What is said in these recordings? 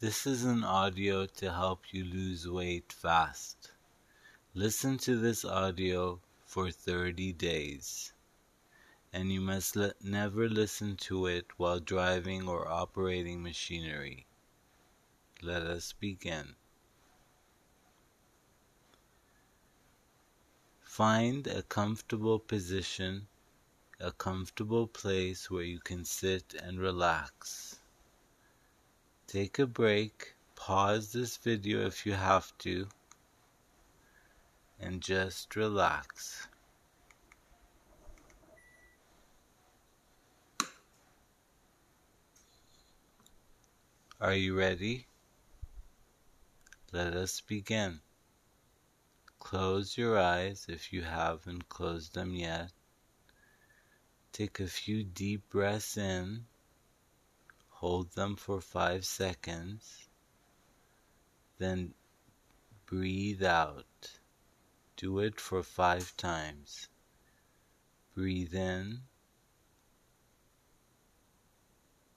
This is an audio to help you lose weight fast. Listen to this audio for 30 days. And you must le- never listen to it while driving or operating machinery. Let us begin. Find a comfortable position, a comfortable place where you can sit and relax. Take a break, pause this video if you have to, and just relax. Are you ready? Let us begin. Close your eyes if you haven't closed them yet. Take a few deep breaths in Hold them for five seconds. Then breathe out. Do it for five times. Breathe in.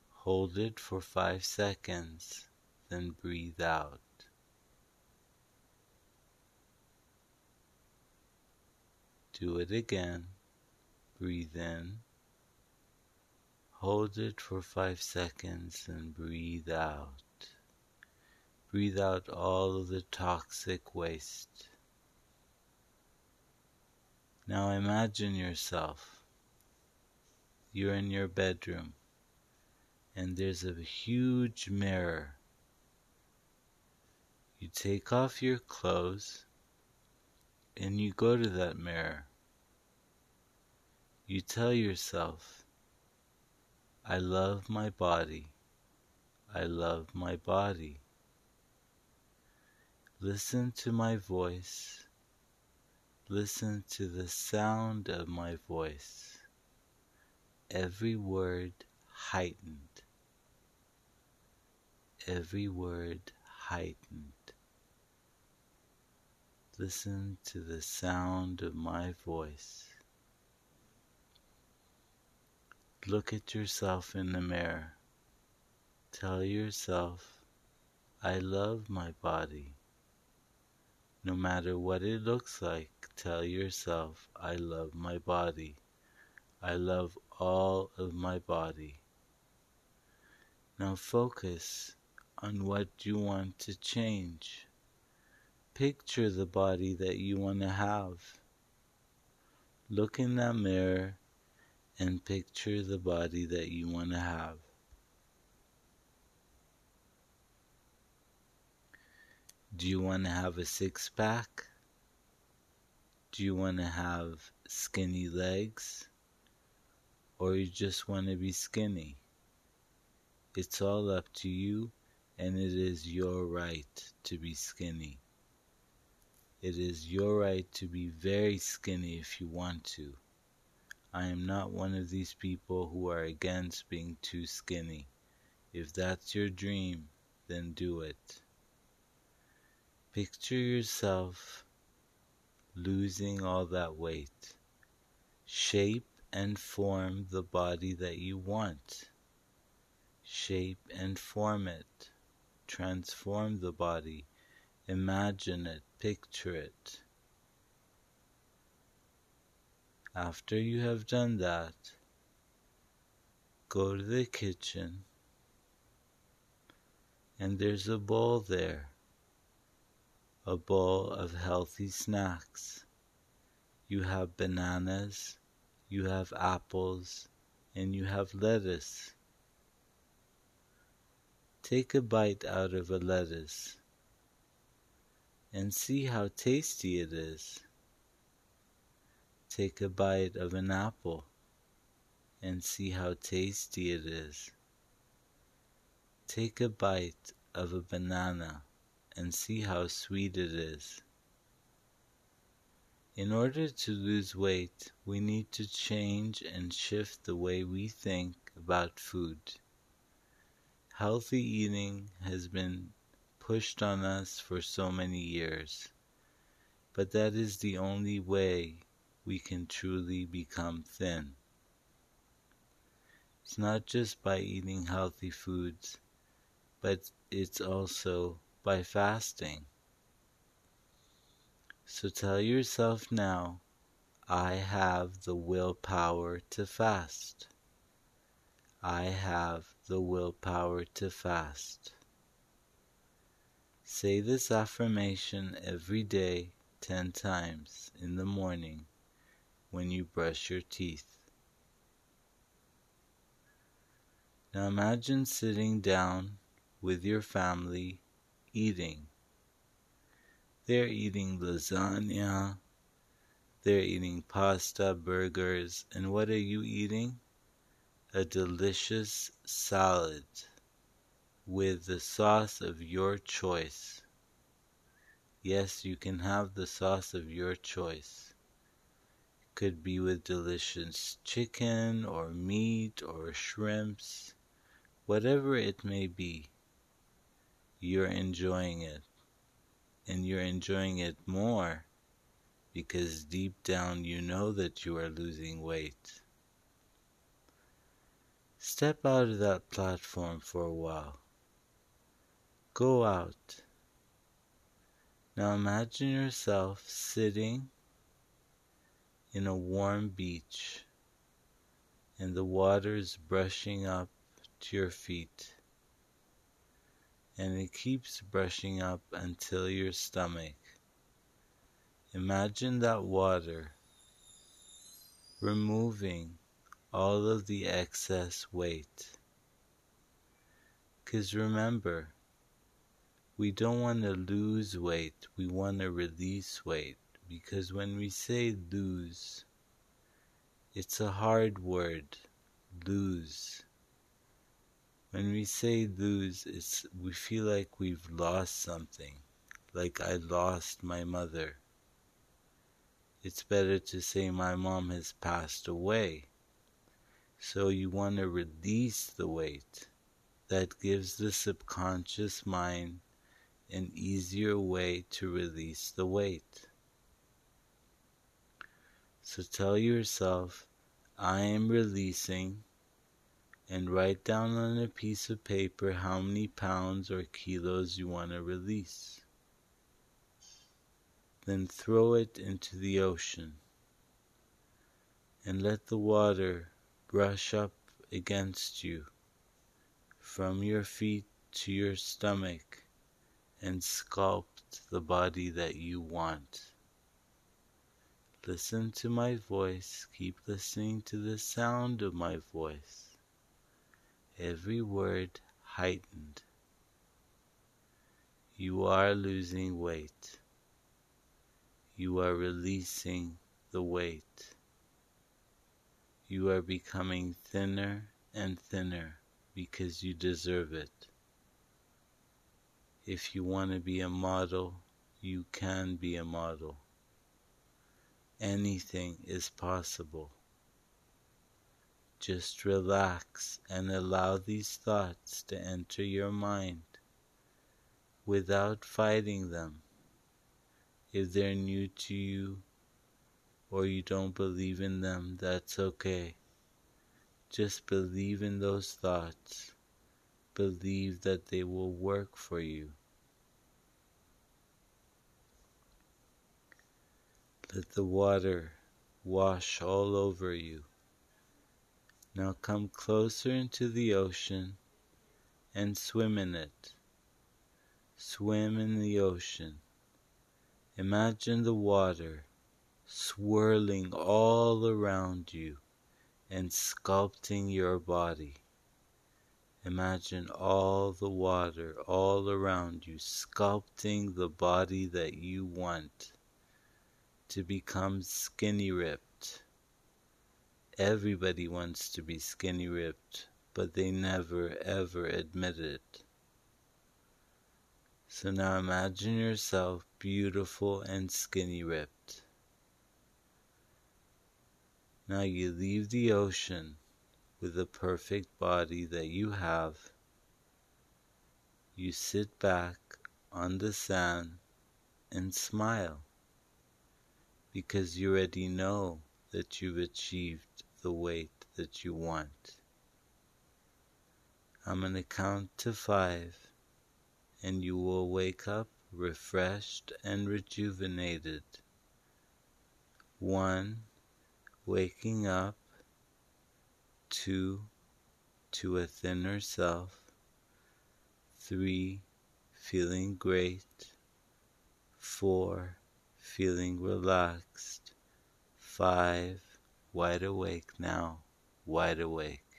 Hold it for five seconds. Then breathe out. Do it again. Breathe in. Hold it for five seconds and breathe out. Breathe out all of the toxic waste. Now imagine yourself. You're in your bedroom and there's a huge mirror. You take off your clothes and you go to that mirror. You tell yourself, I love my body. I love my body. Listen to my voice. Listen to the sound of my voice. Every word heightened. Every word heightened. Listen to the sound of my voice. Look at yourself in the mirror. Tell yourself, I love my body. No matter what it looks like, tell yourself, I love my body. I love all of my body. Now focus on what you want to change. Picture the body that you want to have. Look in that mirror and picture the body that you want to have. Do you want to have a six pack? Do you want to have skinny legs? Or you just want to be skinny? It's all up to you, and it is your right to be skinny. It is your right to be very skinny if you want to. I am not one of these people who are against being too skinny. If that's your dream, then do it. Picture yourself losing all that weight. Shape and form the body that you want. Shape and form it. Transform the body. Imagine it. Picture it. After you have done that, go to the kitchen and there's a bowl there, a bowl of healthy snacks. You have bananas, you have apples, and you have lettuce. Take a bite out of a lettuce and see how tasty it is. Take a bite of an apple and see how tasty it is. Take a bite of a banana and see how sweet it is. In order to lose weight, we need to change and shift the way we think about food. Healthy eating has been pushed on us for so many years, but that is the only way we can truly become thin. It's not just by eating healthy foods, but it's also by fasting. So tell yourself now, I have the willpower to fast. I have the willpower to fast. Say this affirmation every day 10 times in the morning when you brush your teeth. Now imagine sitting down with your family eating. They're eating lasagna, they're eating pasta, burgers, and what are you eating? A delicious salad with the sauce of your choice. Yes, you can have the sauce of your choice. Could be with delicious chicken or meat or shrimps, whatever it may be. You're enjoying it. And you're enjoying it more because deep down you know that you are losing weight. Step out of that platform for a while. Go out. Now imagine yourself sitting in a warm beach and the water is brushing up to your feet and it keeps brushing up until your stomach. Imagine that water removing all of the excess weight. Because remember, we don't want to lose weight, we want to release weight. Because when we say lose, it's a hard word, lose. When we say lose, it's we feel like we've lost something, like I lost my mother. It's better to say my mom has passed away. So you want to release the weight. That gives the subconscious mind an easier way to release the weight. So tell yourself, I am releasing, and write down on a piece of paper how many pounds or kilos you want to release. Then throw it into the ocean and let the water brush up against you from your feet to your stomach and sculpt the body that you want. Listen to my voice. Keep listening to the sound of my voice. Every word heightened. You are losing weight. You are releasing the weight. You are becoming thinner and thinner because you deserve it. If you want to be a model, you can be a model. Anything is possible. Just relax and allow these thoughts to enter your mind without fighting them. If they're new to you or you don't believe in them, that's okay. Just believe in those thoughts. Believe that they will work for you. Let the water wash all over you. Now come closer into the ocean and swim in it. Swim in the ocean. Imagine the water swirling all around you and sculpting your body. Imagine all the water all around you sculpting the body that you want to become skinny ripped. Everybody wants to be skinny ripped, but they never ever admit it. So now imagine yourself beautiful and skinny ripped. Now you leave the ocean with the perfect body that you have. You sit back on the sand and smile because you already know that you've achieved the weight that you want. I'm going to count to five, and you will wake up refreshed and rejuvenated. One, waking up. Two, to a thinner self. Three, feeling great. Four, feeling relaxed. Five, wide awake now, wide awake.